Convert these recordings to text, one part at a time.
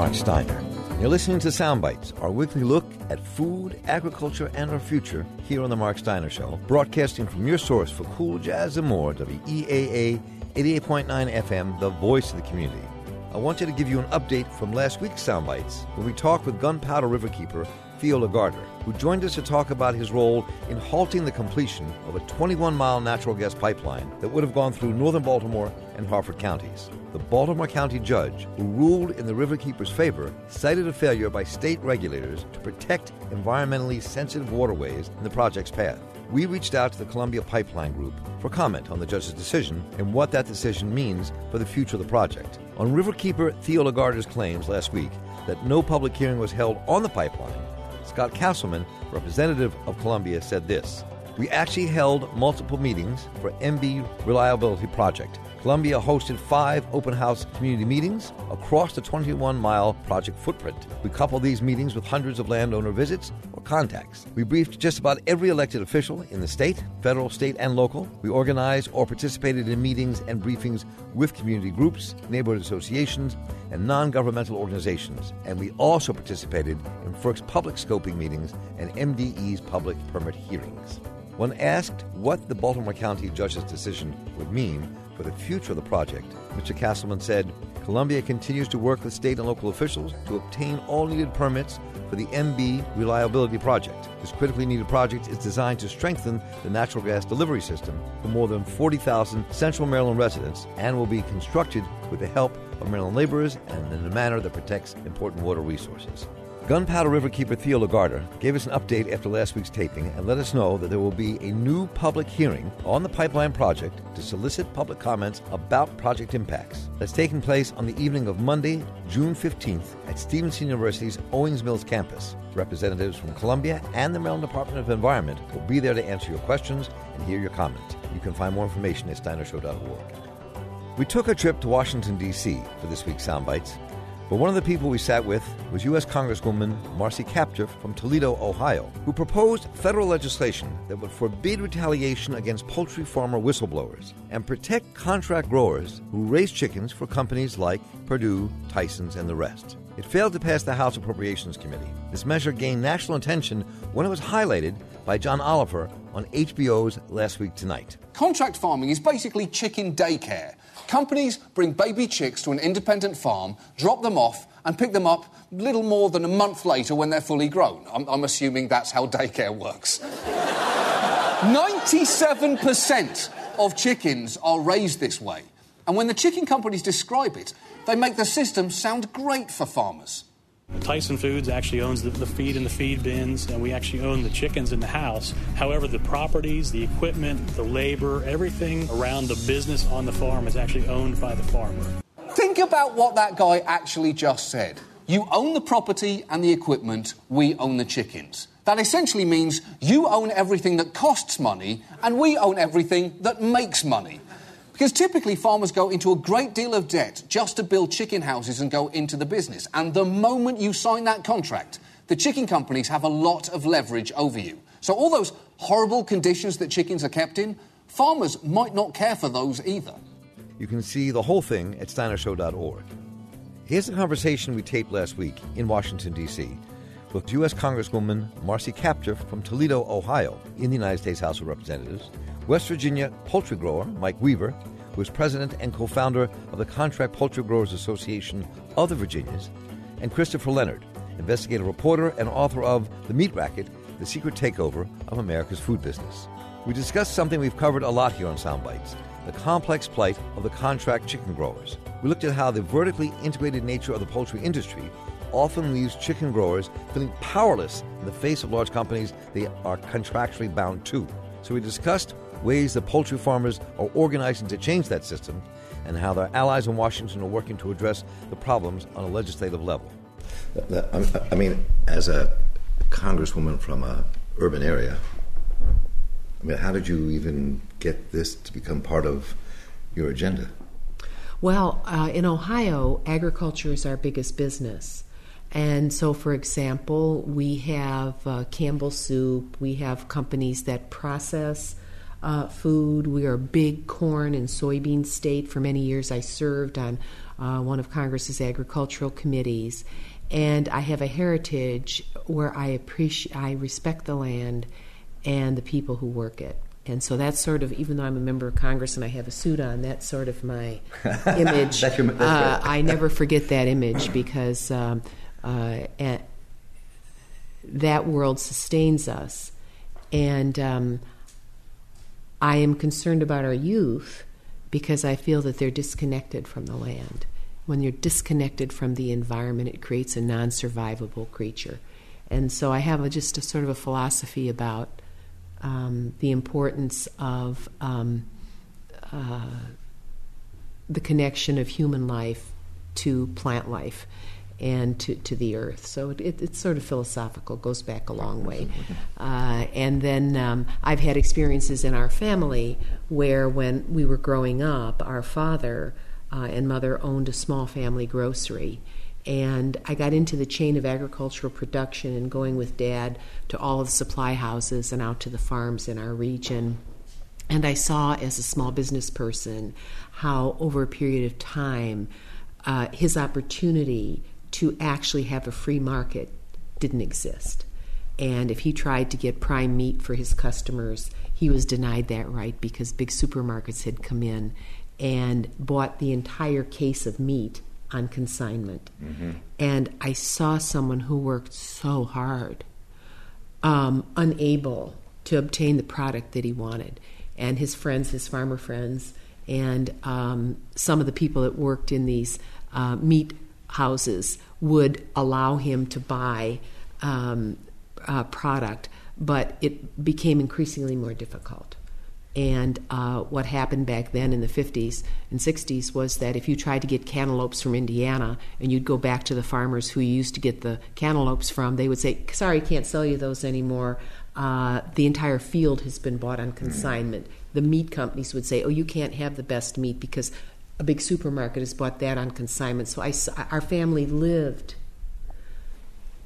Mark Steiner. You're listening to Soundbites, our weekly look at food, agriculture, and our future here on The Mark Steiner Show, broadcasting from your source for cool jazz and more, WEAA 88.9 FM, the voice of the community. I want you to give you an update from last week's Soundbites, where we talked with Gunpowder Riverkeeper Theaux Le Gardeur, who joined us to talk about his role in halting the completion of a 21 mile natural gas pipeline that would have gone through northern Baltimore and Harford counties. The Baltimore County judge, who ruled in the Riverkeeper's favor, cited a failure by state regulators to protect environmentally sensitive waterways in the project's path. We reached out to the Columbia Pipeline Group for comment on the judge's decision and what that decision means for the future of the project. On Riverkeeper Theaux Le Gardeur's claims last week that no public hearing was held on the pipeline, Scott Castleman, representative of Columbia, said this We actually held multiple meetings for MB Reliability Project. Columbia hosted five open house community meetings across the 21 mile project footprint. We coupled these meetings with hundreds of landowner visits or contacts. We briefed just about every elected official in the state, federal, state, and local. We organized or participated in meetings and briefings with community groups, neighborhood associations, and non governmental organizations. And we also participated in FERC's public scoping meetings and MDE's public permit hearings. When asked what the Baltimore County judge's decision would mean, for the future of the project, Mr. Castleman said Columbia continues to work with state and local officials to obtain all needed permits for the MB Reliability Project. This critically needed project is designed to strengthen the natural gas delivery system for more than 40,000 Central Maryland residents and will be constructed with the help of Maryland laborers and in a manner that protects important water resources. Gunpowder Riverkeeper Theaux Le Gardeur gave us an update after last week's taping and let us know that there will be a new public hearing on the pipeline project to solicit public comments about project impacts. That's taking place on the evening of Monday, June 15th at Stevenson University's Owings Mills campus. Representatives from Columbia and the Maryland Department of Environment will be there to answer your questions and hear your comments. You can find more information at steinershow.org. We took a trip to Washington, D.C. for this week's Soundbites but one of the people we sat with was U.S. Congresswoman Marcy Kaptur from Toledo, Ohio, who proposed federal legislation that would forbid retaliation against poultry farmer whistleblowers and protect contract growers who raise chickens for companies like Perdue, Tyson's, and the rest. It failed to pass the House Appropriations Committee. This measure gained national attention when it was highlighted by John Oliver on HBO's Last Week Tonight. Contract farming is basically chicken daycare. Companies bring baby chicks to an independent farm, drop them off, and pick them up little more than a month later when they're fully grown. I'm, I'm assuming that's how daycare works. 97% of chickens are raised this way. And when the chicken companies describe it, they make the system sound great for farmers. Tyson Foods actually owns the, the, feed and the feed bins, and we actually own the chickens in the house. However, the properties, the equipment, the labor, everything around the business on the farm is actually owned by the farmer. Think about what that guy actually just said. You own the property and the equipment, we own the chickens. That essentially means you own everything that costs money, and we own everything that makes money. Because typically farmers go into a great deal of debt just to build chicken houses and go into the business. And the moment you sign that contract, the chicken companies have a lot of leverage over you. So all those horrible conditions that chickens are kept in, farmers might not care for those either. You can see the whole thing at steinershow.org. Here's a conversation we taped last week in Washington, D.C. with U.S. Congresswoman Marcy Kaptur from Toledo, Ohio, in the United States House of Representatives, West Virginia poultry grower Mike Weaver, who is president and co founder of the Contract Poultry Growers Association of the Virginias, and Christopher Leonard, investigative reporter and author of The Meat Racket The Secret Takeover of America's Food Business. We discussed something we've covered a lot here on Soundbites the complex plight of the contract chicken growers. We looked at how the vertically integrated nature of the poultry industry often leaves chicken growers feeling powerless in the face of large companies they are contractually bound to. So we discussed ways that poultry farmers are organizing to change that system, and how their allies in Washington are working to address the problems on a legislative level. I mean, as a congresswoman from an urban area, I mean, how did you even get this to become part of your agenda? Well, uh, in Ohio, agriculture is our biggest business. And so, for example, we have uh, Campbell Soup, we have companies that process uh, food. We are a big corn and soybean state. For many years, I served on uh, one of Congress's agricultural committees, and I have a heritage where I appreciate, I respect the land and the people who work it. And so that's sort of, even though I'm a member of Congress and I have a suit on, that's sort of my image. That's your- that's uh. I never forget that image because um, uh, at, that world sustains us. And um, I am concerned about our youth because I feel that they're disconnected from the land. When you're disconnected from the environment, it creates a non survivable creature. And so I have a, just a sort of a philosophy about um, the importance of um, uh, the connection of human life to plant life and to, to the earth. So it, it, it's sort of philosophical, goes back a long way. Uh, and then um, I've had experiences in our family where when we were growing up, our father uh, and mother owned a small family grocery. And I got into the chain of agricultural production and going with dad to all of the supply houses and out to the farms in our region. And I saw as a small business person how, over a period of time, uh, his opportunity to actually have a free market didn't exist. And if he tried to get prime meat for his customers, he was denied that right because big supermarkets had come in and bought the entire case of meat on consignment. And I saw someone who worked so hard um, unable to obtain the product that he wanted. And his friends, his farmer friends, and um, some of the people that worked in these uh, meat houses would allow him to buy um, uh, product, but it became increasingly more difficult. And uh, what happened back then in the 50s and 60s was that if you tried to get cantaloupes from Indiana and you'd go back to the farmers who you used to get the cantaloupes from, they would say, Sorry, can't sell you those anymore. Uh, the entire field has been bought on consignment. The meat companies would say, Oh, you can't have the best meat because a big supermarket has bought that on consignment. So I, s- our family lived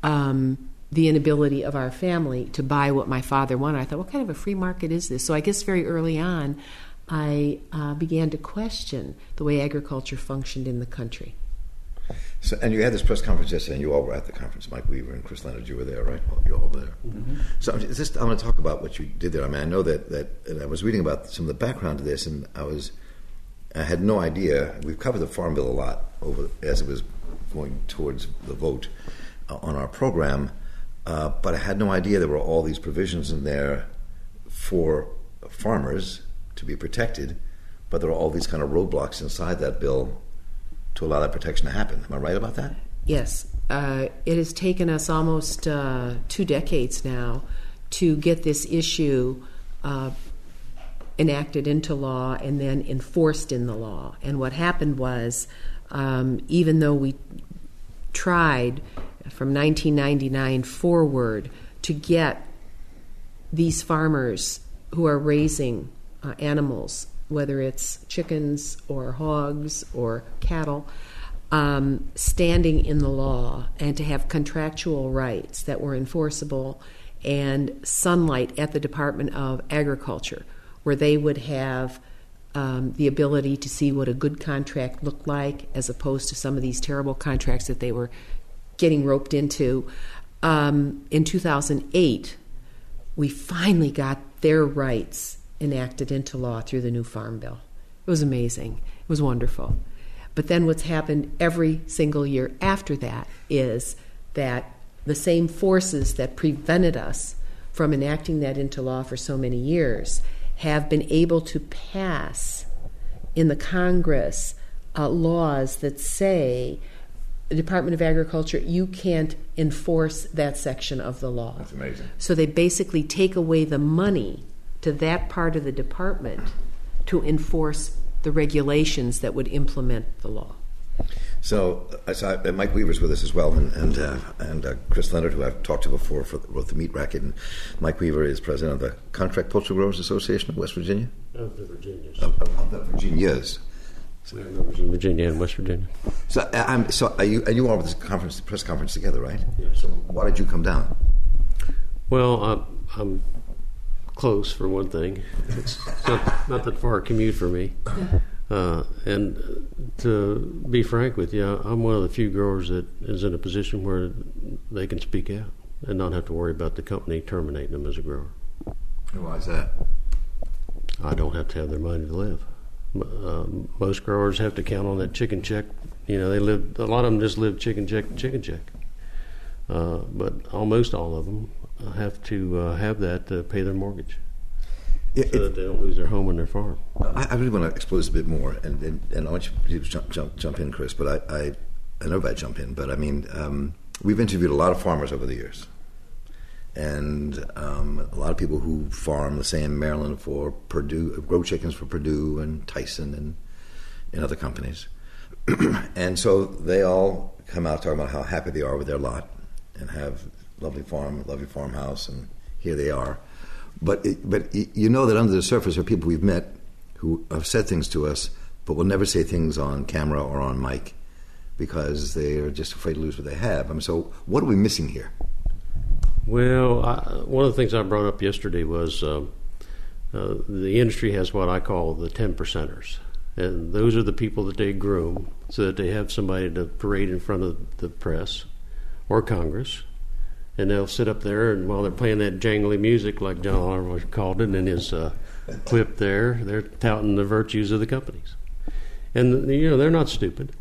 um, the inability of our family to buy what my father wanted. I thought, what kind of a free market is this? So I guess very early on, I uh, began to question the way agriculture functioned in the country. So, and you had this press conference yesterday, and you all were at the conference. Mike Weaver and Chris Leonard, you were there, right? Well, you all were there. So, I'm just, I want to talk about what you did there. I mean, I know that that and I was reading about some of the background to this, and I was, I had no idea. We've covered the Farm Bill a lot over as it was going towards the vote uh, on our program, uh, but I had no idea there were all these provisions in there for farmers to be protected, but there are all these kind of roadblocks inside that bill to allow that protection to happen. Am I right about that? Yes, uh, it has taken us almost uh, two decades now to get this issue uh, enacted into law and then enforced in the law. And what happened was, um, even though we tried from 1999 forward to get these farmers who are raising uh, animals, whether it's chickens or hogs or cattle, um, standing in the law and to have contractual rights that were enforceable and sunlight at the Department of Agriculture, where they would have um, the ability to see what a good contract looked like as opposed to some of these terrible contracts that they were getting roped into. Um, in 2008, we finally got their rights enacted into law through the new Farm Bill. It was amazing. It was wonderful. But then what's happened every single year after that is that the same forces that prevented us from enacting that into law for so many years have been able to pass in the Congress uh, laws that say the Department of Agriculture, you can't enforce that section of the law. That's amazing. So they basically take away the money to that part of the department to enforce the regulations that would implement the law. So, uh, so I, Mike Weaver's with us as well, and and, uh, and uh, Chris Leonard, who I've talked to before, for, wrote the Meat Racket. And Mike Weaver is president of the Contract Poultry Growers Association of West Virginia. Of the Virginias. Of, of, the Virginias. We have members in Virginia and West Virginia. So, uh, I'm, so are you and you all at this conference, press conference together, right? Yes. So, why did you come down? Well, I'm, I'm close for one thing. It's not, not that far a commute for me. Uh, and to be frank with you, I'm one of the few growers that is in a position where they can speak out and not have to worry about the company terminating them as a grower. Why is that? I don't have to have their money to live. Uh, most growers have to count on that chicken check. You know, they live. A lot of them just live chicken check, chicken check. Uh, but almost all of them have to uh, have that to pay their mortgage, Yeah, so it- that they don't lose their home and their farm. I, I really want to explore this a bit more, and, and, and I want you to jump, jump, jump in, Chris. But I, I, I know if I jump in, but I mean, um, we've interviewed a lot of farmers over the years, and um, a lot of people who farm, let's say in Maryland for Perdue, grow chickens for Perdue and Tyson and and other companies, and so they all come out talking about how happy they are with their lot and have lovely farm, lovely farmhouse, and here they are. But it, but you know that under the surface are people we've met who have said things to us, but will never say things on camera or on mic because they are just afraid to lose what they have. I mean, so what are we missing here? Well, I, one of the things I brought up yesterday was um, uh, the industry has what I call the 10 percenters. And those are the people that they groom so that they have somebody to parade in front of the press or Congress. And they'll sit up there, and while they're playing that jangly music, like John Oliver called it in his uh, clip there, they're touting the virtues of the companies. And, you know, they're not stupid.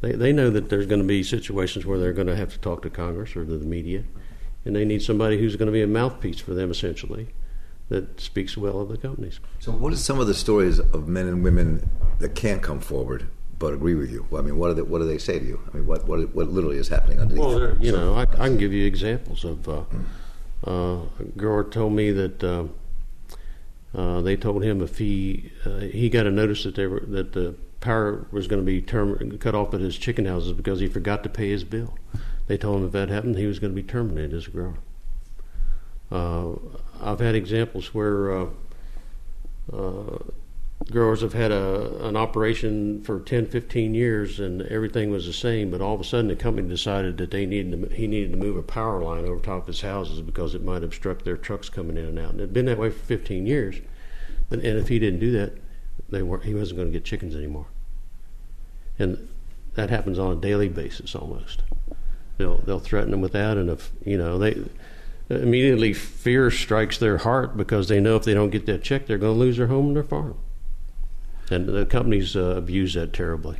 They, they know that there's going to be situations where they're going to have to talk to Congress or to the media and they need somebody who's going to be a mouthpiece for them, essentially, that speaks well of the companies. So, what are some of the stories of men and women that can't come forward but agree with you? Well, I mean, what, what do they say to you? I mean, what, what, what literally is happening underneath? Well, there- you know, I, I can give you examples of. Uh, uh, a grower told me that uh, uh, they told him if he uh, he got a notice that they were that the power was going to be term, cut off at his chicken houses because he forgot to pay his bill. They told him if that happened, he was going to be terminated as a grower. Uh, I've had examples where uh, uh, growers have had a, an operation for 10, 15 years and everything was the same, but all of a sudden the company decided that they needed to, he needed to move a power line over top of his houses because it might obstruct their trucks coming in and out. And it had been that way for 15 years. And, and if he didn't do that, they weren't he wasn't going to get chickens anymore. And that happens on a daily basis almost. They'll they'll threaten them with that, and if you know they immediately fear strikes their heart because they know if they don't get that check, they're going to lose their home and their farm. And the companies uh, abuse that terribly.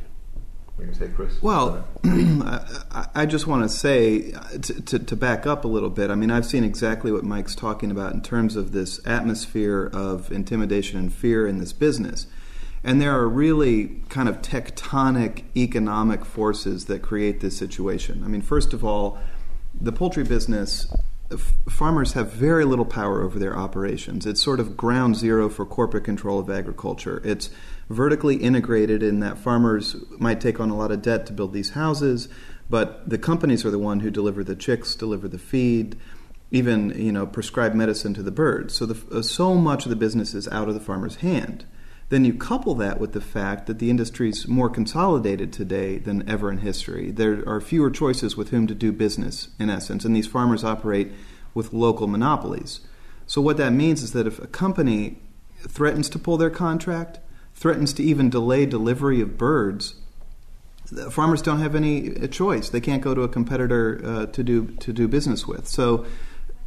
What do you say, Chris? Well, I, I just want to say uh, to, to, to back up a little bit. I mean, I've seen exactly what Mike's talking about in terms of this atmosphere of intimidation and fear in this business. And there are really kind of tectonic economic forces that create this situation. I mean, first of all, the poultry business, farmers have very little power over their operations. It's sort of ground zero for corporate control of agriculture. It's vertically integrated in that farmers might take on a lot of debt to build these houses, but the companies are the one who deliver the chicks, deliver the feed, even you know prescribe medicine to the birds. So the, uh, so much of the business is out of the farmer's hand. Then you couple that with the fact that the industry is more consolidated today than ever in history. There are fewer choices with whom to do business, in essence, and these farmers operate with local monopolies. So, what that means is that if a company threatens to pull their contract, threatens to even delay delivery of birds, farmers don't have any choice. They can't go to a competitor uh, to do to do business with. So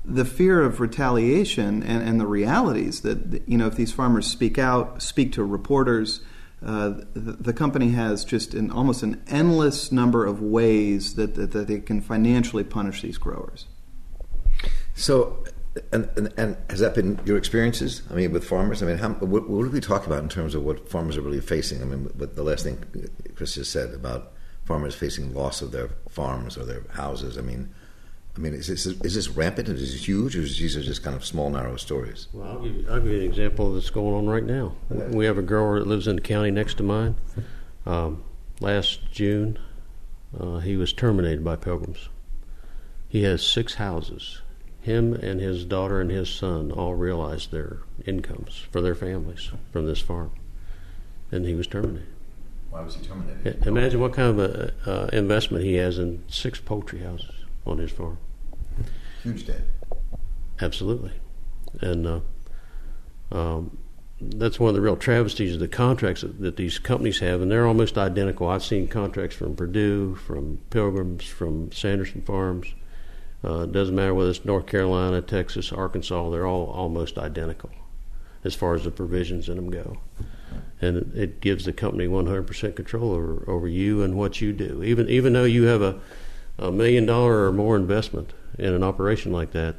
the fear of retaliation and, and the realities that you know if these farmers speak out, speak to reporters, uh, the, the company has just an almost an endless number of ways that, that, that they can financially punish these growers. So, and, and, and has that been your experiences? I mean, with farmers. I mean, how, what, what do we talk about in terms of what farmers are really facing? I mean, what the last thing Chris just said about farmers facing loss of their farms or their houses. I mean, I mean, is this is this rampant? Is this huge, or is these are just kind of small, narrow stories? Well, I'll give, you, I'll give you an example that's going on right now. We have a grower that lives in the county next to mine. Um, last June, uh, he was terminated by Pilgrims. He has six houses. Him and his daughter and his son all realized their incomes for their families from this farm, and he was terminated. Why was he terminated? Imagine what kind of a, uh, investment he has in six poultry houses on his farm. Huge debt. Absolutely, and uh, um, that's one of the real travesties of the contracts that, that, these companies have, and they're almost identical. I've seen contracts from Perdue, from Pilgrims, from Sanderson Farms. Uh, it doesn't matter whether it's North Carolina, Texas, Arkansas; they're all almost identical as far as the provisions in them go. And it gives the company 100% control over, over you and what you do. Even even though you have a, a million dollar or more investment in an operation like that,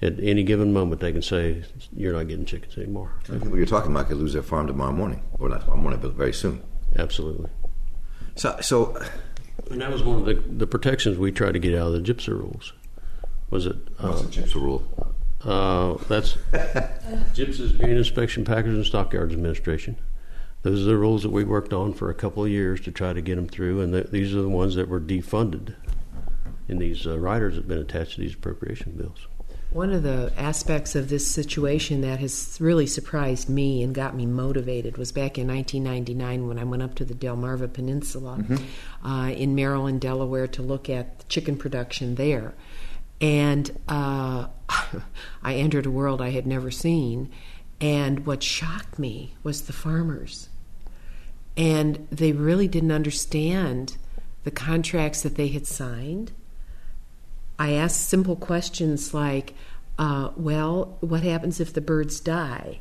at any given moment they can say you're not getting chickens anymore. The people you're talking about could lose their farm tomorrow morning, or not tomorrow morning, but very soon. Absolutely. So, so and that was one of the, the protections we tried to get out of the GIPSA rules. Was it? What's uh, the GIPSA rule? Uh, that's GIPSA's Grain Inspection Packers and Stockyards Administration. Those are the rules that we worked on for a couple of years to try to get them through, and the, these are the ones that were defunded in these uh, riders that have been attached to these appropriation bills. One of the aspects of this situation that has really surprised me and got me motivated was back in 1999 when I went up to the Delmarva Peninsula mm-hmm. uh, in Maryland, Delaware, to look at chicken production there. And uh, I entered a world I had never seen. And what shocked me was the farmers. And they really didn't understand the contracts that they had signed I asked simple questions like, uh, well, what happens if the birds die?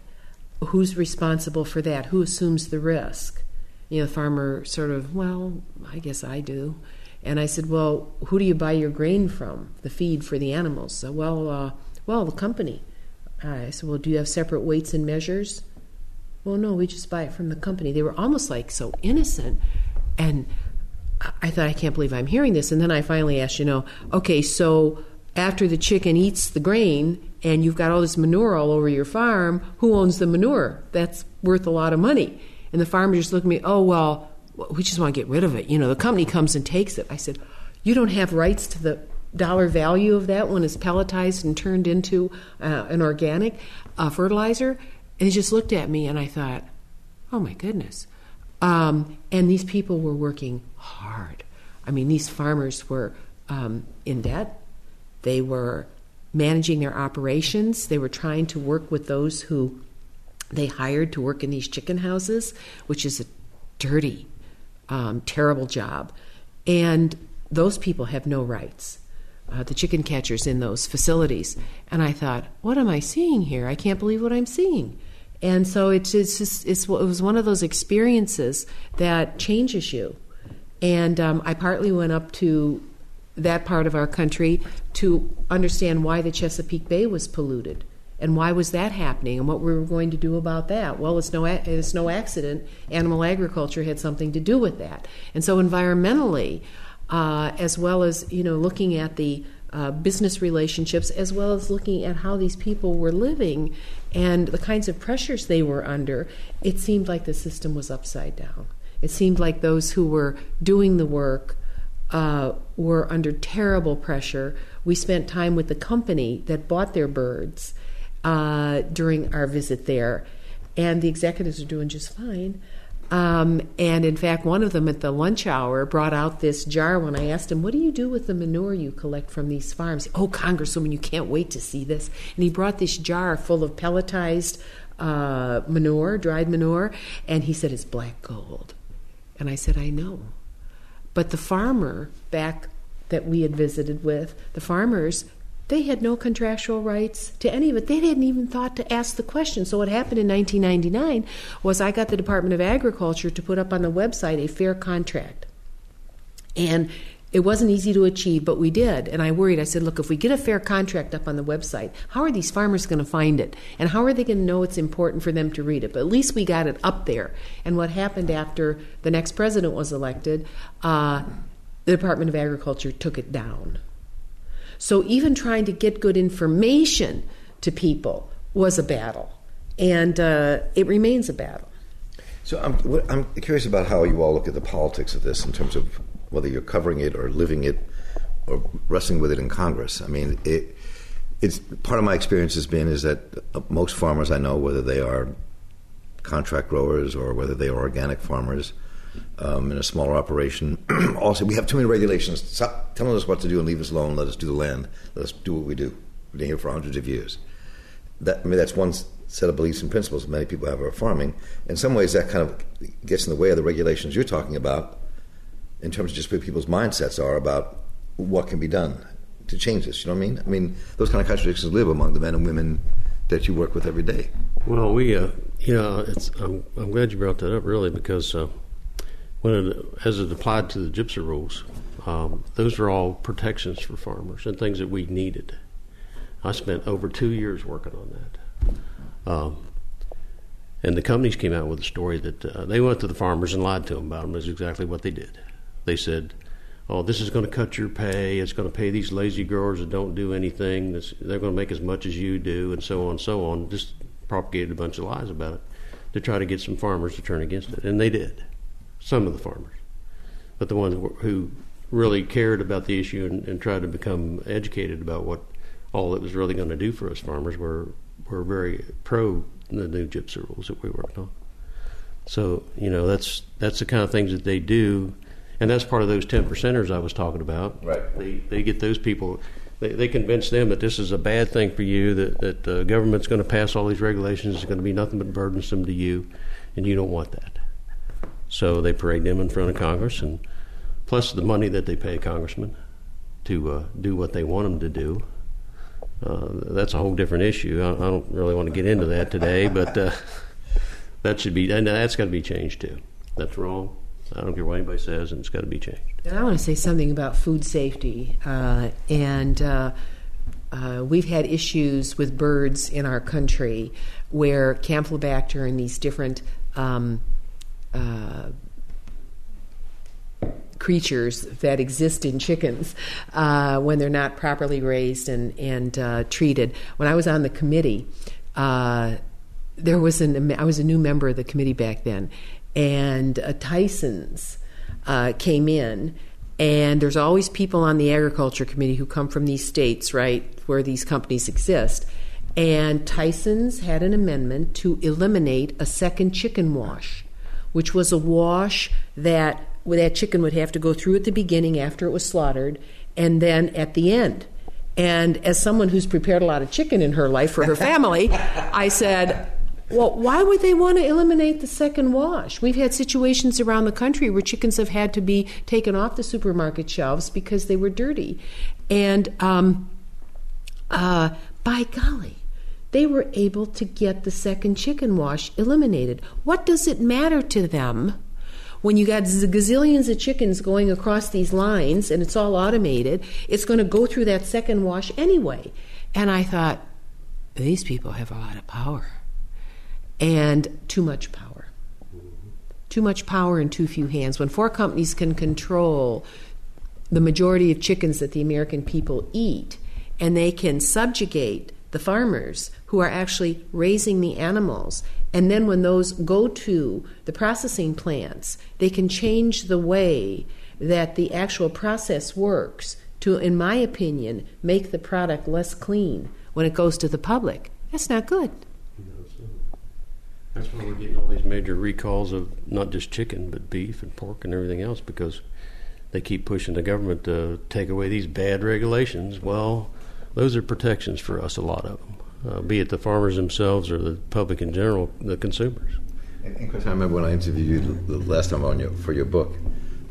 Who's responsible for that? Who assumes the risk? You know, the farmer sort of, well, I guess I do. And I said, well, who do you buy your grain from? The feed for the animals? So, well, uh, well, the company. I said, well, do you have separate weights and measures? Well, no, we just buy it from the company. They were almost like so innocent. And I thought, I can't believe I'm hearing this. And then I finally asked, you know, okay, so after the chicken eats the grain and you've got all this manure all over your farm, who owns the manure? That's worth a lot of money. And the farmer just looked at me, oh, well, we just want to get rid of it. You know, the company comes and takes it. I said, you don't have rights to the dollar value of that when it's pelletized and turned into uh, an organic uh, fertilizer? And he just looked at me and I thought, oh my goodness. Um, and these people were working hard. I mean, these farmers were um, in debt. They were managing their operations. They were trying to work with those who they hired to work in these chicken houses, which is a dirty, um, terrible job. And those people have no rights. Uh, the chicken catchers in those facilities. And I thought, what am I seeing here? I can't believe what I'm seeing. And so it's, it's just it's, it was one of those experiences that changes you. And um, I partly went up to that part of our country to understand why the Chesapeake Bay was polluted and why was that happening and what we were going to do about that. Well, it's no it's no accident. Animal agriculture had something to do with that, and so environmentally, uh, as well as you know, looking at the uh, business relationships, as well as looking at how these people were living and the kinds of pressures they were under, it seemed like the system was upside down. It seemed like those who were doing the work uh, were under terrible pressure. We spent time with the company that bought their birds uh, during our visit there, and the executives are doing just fine. Um, and in fact, one of them at the lunch hour brought out this jar when I asked him, What do you do with the manure you collect from these farms? Oh, Congresswoman, you can't wait to see this. And he brought this jar full of pelletized uh, manure, dried manure, and he said, It's black gold. And I said, I know. But the farmer back that we had visited with, the farmers they had no contractual rights to any of it. They hadn't even thought to ask the question. So what happened in 1999 was I got the Department of Agriculture to put up on the website a fair contract. And it wasn't easy to achieve, but we did. And I worried. I said, look, if we get a fair contract up on the website, how are these farmers going to find it? And how are they going to know it's important for them to read it? But at least we got it up there. And what happened after the next president was elected, uh, the Department of Agriculture took it down. So even trying to get good information to people was a battle, and uh, it remains a battle. So I'm, I'm curious about how you all look at the politics of this in terms of whether you're covering it or living it or wrestling with it in Congress. I mean, it, it's part of my experience has been is that most farmers I know, whether they are contract growers or whether they are organic farmers, um, in a smaller operation. also, we have too many regulations. Stop telling us what to do and leave us alone. Let us do the land. Let us do what we do. We've been here for hundreds of years. That, I mean, that's one set of beliefs and principles many people have about farming. In some ways, that kind of gets in the way of the regulations you're talking about, in terms of just what people's mindsets are about what can be done to change this. You know what I mean? I mean, those kind of contradictions live among the men and women that you work with every day. Well, we, uh, you know, I'm, I'm glad you brought that up, really, because uh, when it, as it applied to the GIPSA rules, um, those are all protections for farmers and things that we needed. I spent over two years working on that. Um, and the companies came out with a story that uh, they went to the farmers and lied to them about them. Is exactly what they did. They said, "Oh, this is going to cut your pay. It's going to pay these lazy growers that don't do anything. This, they're going to make as much as you do, and so on and so on." Just propagated a bunch of lies about it to try to get some farmers to turn against it, and they did. Some of the farmers, but the ones who really cared about the issue and, and tried to become educated about what all it was really going to do for us farmers were were very pro the new GIPSA rules that we worked on. So you know that's that's the kind of things that they do, and that's part of those ten percenters I was talking about. Right. They they get those people. They, they convince them that this is a bad thing for you. That that the government's going to pass all these regulations. It's going to be nothing but burdensome to you, and you don't want that. So they parade them in front of Congress, and plus the money that they pay congressmen to uh, do what they want them to do. Uh, that's a whole different issue. I, I, don't really want to get into that today, but uh, that should be and that's got to be changed too. That's wrong. I don't care what anybody says, and it's got to be changed. And I want to say something about food safety, uh, and uh, uh, we've had issues with birds in our country where Campylobacter and these different um, creatures that exist in chickens uh, when they're not properly raised and, and uh, treated. When I was on the committee, uh, there was an I was a new member of the committee back then, and uh, Tyson's uh, came in. And there's always people on the agriculture committee who come from these states, right, where these companies exist. And Tyson's had an amendment to eliminate a second chicken wash, which was a wash that that chicken would have to go through at the beginning after it was slaughtered and then at the end. And as someone who's prepared a lot of chicken in her life for her family, I said, well, why would they want to eliminate the second wash? We've had situations around the country where chickens have had to be taken off the supermarket shelves because they were dirty. And um, uh, by golly, they were able to get the second chicken wash eliminated. What does it matter to them? when you got gazillions of chickens going across these lines and it's all automated, it's going to go through that second wash anyway. And I thought, these people have a lot of power and too much power. Too much power in too few hands. When four companies can control the majority of chickens that the American people eat, and they can subjugate the farmers who are actually raising the animals and then when those go to the processing plants, they can change the way that the actual process works to, in my opinion, make the product less clean when it goes to the public. That's not good. That's why we're getting all these major recalls of not just chicken, but beef and pork and everything else because they keep pushing the government to take away these bad regulations. Well, those are protections for us, a lot of them uh, be it the farmers themselves or the public in general, the consumers. And, Chris, I remember when I interviewed you the last time on your, for your book,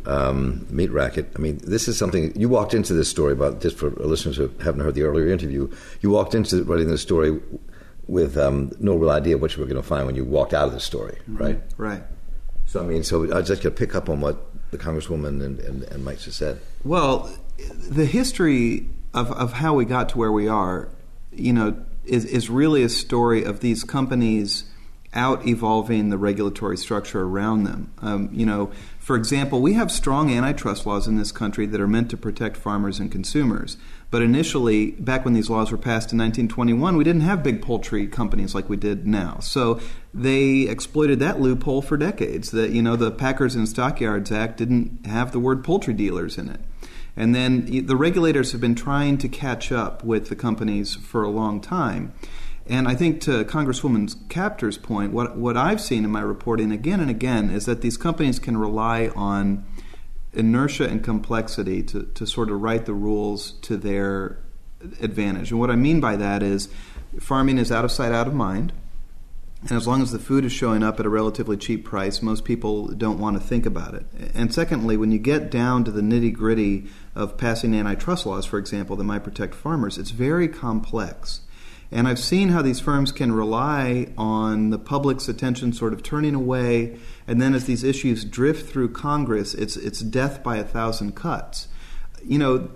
um, Meat Racket. I mean, this is something you walked into this story about. Just for listeners who haven't heard the earlier interview, you walked into writing this story with um, no real idea what you were going to find when you walked out of the story, mm-hmm. right? Right. So I mean, so I just going to pick up on what the Congresswoman and, and, and Mike just said. Well, the history of, of how we got to where we are, you know, is, is really a story of these companies out evolving the regulatory structure around them. Um, you know, for example, we have strong antitrust laws in this country that are meant to protect farmers and consumers. But initially, back when these laws were passed in 1921, we didn't have big poultry companies like we did now. So they exploited that loophole for decades. That you know, the Packers and Stockyards Act didn't have the word poultry dealers in it. And then the regulators have been trying to catch up with the companies for a long time. And I think to Congresswoman Kaptur's point, what, what I've seen in my reporting again and again is that these companies can rely on inertia and complexity to, to sort of write the rules to their advantage. And what I mean by that is farming is out of sight, out of mind. And as long as the food is showing up at a relatively cheap price, most people don't want to think about it. And secondly, when you get down to the nitty gritty of passing antitrust laws, for example, that might protect farmers, it's very complex. And I've seen how these firms can rely on the public's attention sort of turning away, and then as these issues drift through Congress, it's, it's death by a thousand cuts. You know,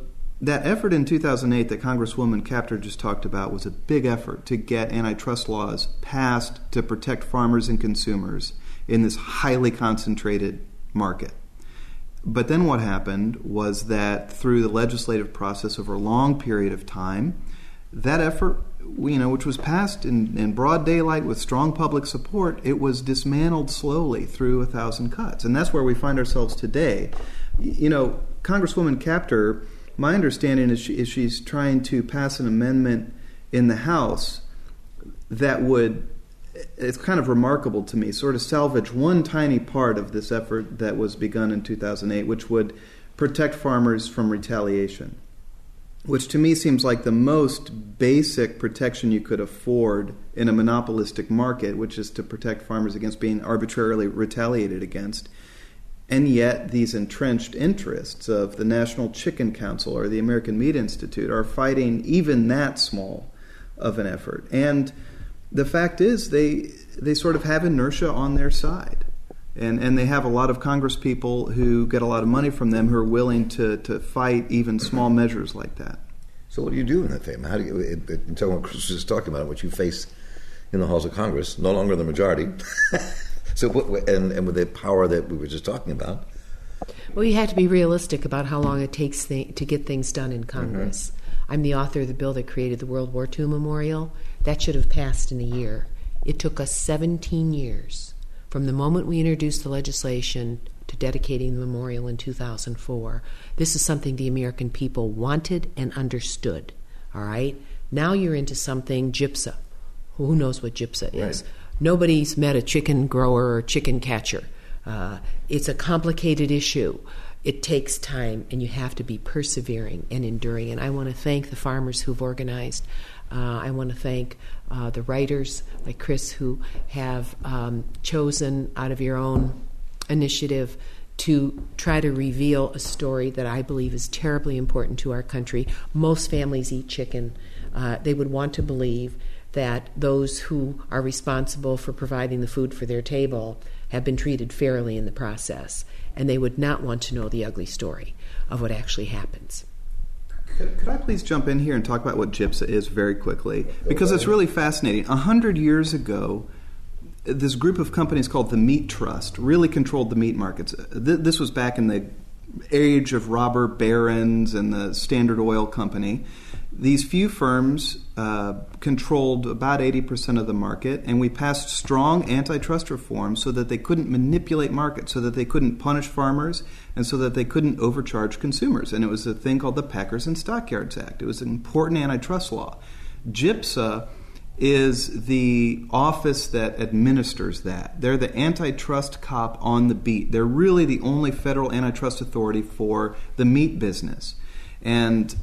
that effort in 2008 that Congresswoman Kaptur just talked about was a big effort to get antitrust laws passed to protect farmers and consumers in this highly concentrated market. But then what happened was that through the legislative process over a long period of time, that effort, you know, which was passed in, in broad daylight with strong public support, it was dismantled slowly through a thousand cuts. And that's where we find ourselves today. You know, Congresswoman Kaptur, my understanding is, she, is she's trying to pass an amendment in the House that would it's kind of remarkable to me, sort of salvage one tiny part of this effort that was begun in 2008, which would protect farmers from retaliation which to me seems like the most basic protection you could afford in a monopolistic market, which is to protect farmers against being arbitrarily retaliated against. And yet, these entrenched interests of the National Chicken Council or the American Meat Institute are fighting even that small of an effort. And the fact is, they, they sort of have inertia on their side. And, and they have a lot of Congress people who get a lot of money from them who are willing to, to fight even small measures like that. So, what do you do in that thing? How do you, it, it, when Chris was just talking about what you face in the halls of Congress, no longer the majority. so, and, and with the power that we were just talking about. Well, you have to be realistic about how long it takes th- to get things done in Congress. Mm-hmm. I'm the author of the bill that created the World War II Memorial. That should have passed in a year. It took us 17 years from the moment we introduced the legislation to dedicating the memorial in 2004. This is something the American people wanted and understood. All right? Now you're into something GIPSA. Who knows what GIPSA is? Right. Nobody's met a chicken grower or chicken catcher. Uh, it's a complicated issue. It takes time, and you have to be persevering and enduring. And I want to thank the farmers who've organized. Uh, I want to thank uh, the writers like Chris who have um, chosen out of your own initiative to try to reveal a story that I believe is terribly important to our country. Most families eat chicken. Uh, they would want to believe that those who are responsible for providing the food for their table have been treated fairly in the process, and they would not want to know the ugly story of what actually happens. Could, could, I please jump in here and talk about what GIPSA is very quickly? Because it's really fascinating. A hundred years ago, this group of companies called the Meat Trust really controlled the meat markets. This was back in the age of robber barons and the Standard Oil Company. These few firms uh, controlled about 80% of the market, and we passed strong antitrust reforms so that they couldn't manipulate markets, so that they couldn't punish farmers, and so that they couldn't overcharge consumers. And it was a thing called the Packers and Stockyards Act. It was an important antitrust law. GIPSA is the office that administers that. They're the antitrust cop on the beat. They're really the only federal antitrust authority for the meat business. And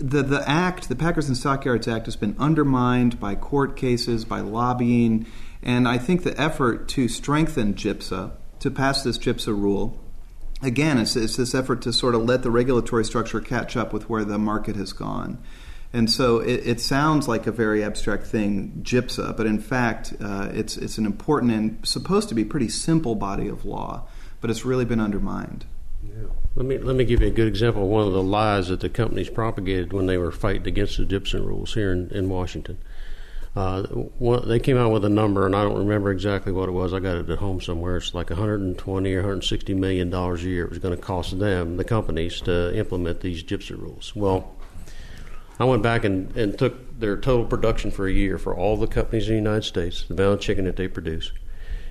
the the act, the Packers and Stockyards Act, has been undermined by court cases, by lobbying, and I think the effort to strengthen GIPSA, to pass this GIPSA rule, again, it's, it's this effort to sort of let the regulatory structure catch up with where the market has gone. And so it, it, sounds like a very abstract thing, GIPSA, but in fact, uh, it's, it's an important and supposed to be pretty simple body of law, but it's really been undermined. Let me let me give you a good example of one of the lies that the companies propagated when they were fighting against the GIPSA rules here in, in Washington. Uh, one, they came out with a number, and I don't remember exactly what it was. I got it at home somewhere. It's like 120 or 160 million dollars a year. It was going to cost them, the companies, to implement these GIPSA rules. Well, I went back and, and took their total production for a year for all the companies in the United States, the amount of chicken that they produce,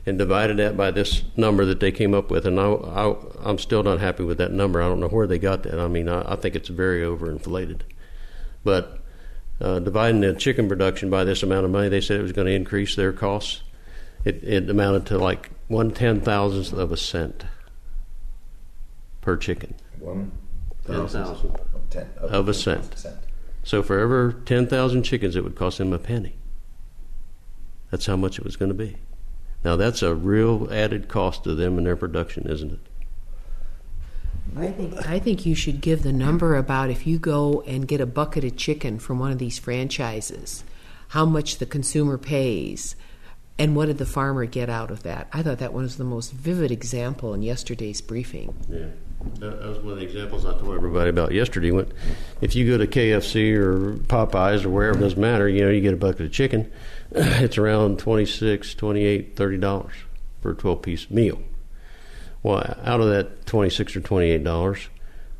and divided that by this number that they came up with. And I, I, am still not happy with that number. I don't know where they got that. I mean, I, I think it's very overinflated. But uh, dividing the chicken production by this amount of money, they said it was going to increase their costs. It, it amounted to like one ten thousandth of a cent per chicken. One thousandth of, of, a cent. cent. So for every 10,000 chickens, it would cost them a penny. That's how much it was going to be. Now that's a real added cost to them in their production, isn't it? I think I think you should give the number about if you go and get a bucket of chicken from one of these franchises, how much the consumer pays, and what did the farmer get out of that? I thought that was the most vivid example in yesterday's briefing. Yeah. That, was one of the examples I told everybody about yesterday. When, if you go to KFC or Popeyes or wherever, it doesn't matter, you know, you get a bucket of chicken, it's around 26 28 $30 for a 12 piece meal. Well, out of that 26 or $28,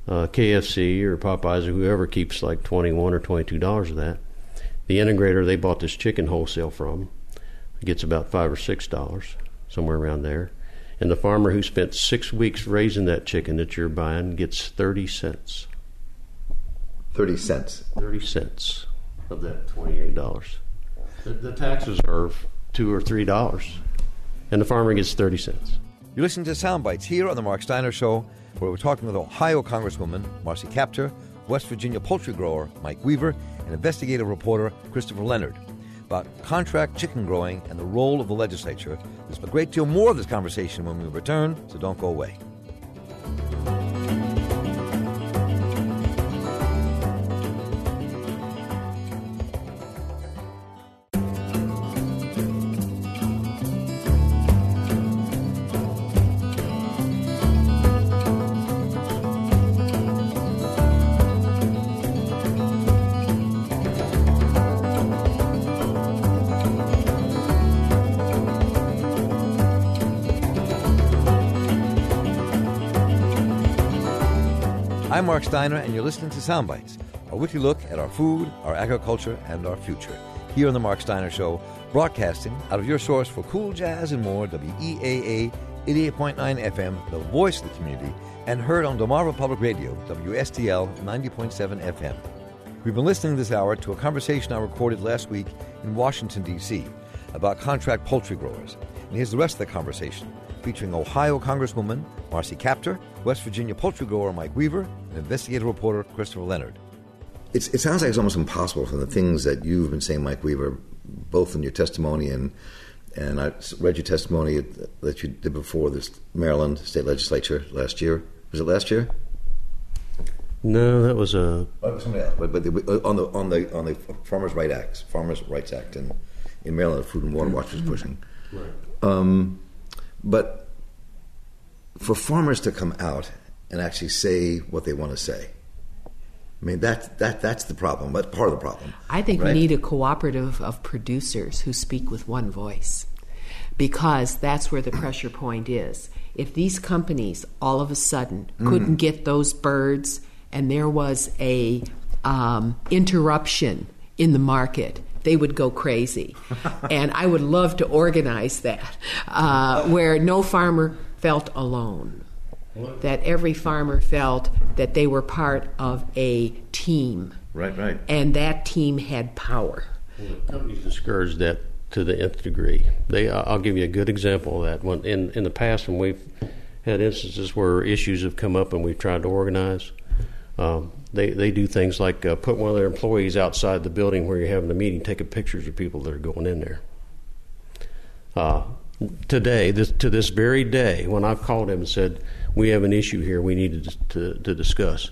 uh, KFC or Popeyes or whoever keeps like 21 or $22 of that. The integrator they bought this chicken wholesale from gets about 5 or $6, somewhere around there. And the farmer who spent six weeks raising that chicken that you're buying gets 30 cents. 30 cents. 30 cents of that $28. The, the taxes are 2 or $3, and the farmer gets 30 cents. You're listening to Sound Bites here on The Marc Steiner Show, where we're talking with Ohio Congresswoman Marcy Kaptur, West Virginia poultry grower Mike Weaver, and investigative reporter Christopher Leonard about contract chicken growing and the role of the legislature. There's a great deal more of this conversation when we return, so don't go away. Steiner, and you're listening to Soundbites, a weekly look at our food, our agriculture, and our future. Here on The Marc Steiner Show, broadcasting out of your source for cool jazz and more, WEAA 88.9 FM, the voice of the community, and heard on Delmarva Public Radio, WSDL 90.7 FM. We've been listening this hour to a conversation I recorded last week in Washington, D.C., about contract poultry growers. And here's the rest of the conversation featuring Ohio Congresswoman Marcy Kaptur, West Virginia poultry grower Mike Weaver, investigative reporter Christopher Leonard. It's, it sounds like it's almost impossible from the things that you've been saying, Mike Weaver, both in your testimony and and I read your testimony that you did before this Maryland state legislature last year. Was it last year? No, that was a. Oh, somebody else. But, but the, uh, on the on the on the Farmers' Rights Act, Farmers' Rights Act in in Maryland, the Food and Water Watch was mm-hmm. pushing. Right. Um, but for farmers to come out and actually say what they want to say, I mean that that that's the problem. That's part of the problem. I think right? we need a cooperative of producers who speak with one voice, because that's where the pressure point is. If these companies all of a sudden couldn't get those birds, and there was a um, interruption in the market, they would go crazy. and I would love to organize that, uh, where no farmer felt alone. That every farmer felt that they were part of a team. Right, right. And that team had power. Well, the companies discourage that to the nth degree. They, I'll give you a good example of that. When in in the past, when we've had instances where issues have come up and we've tried to organize, um, they they do things like uh, put one of their employees outside the building where you're having a meeting, taking pictures of people that are going in there. Uh, today, this, to this very day, when I've called him and said we have an issue here, we need to, to, to discuss.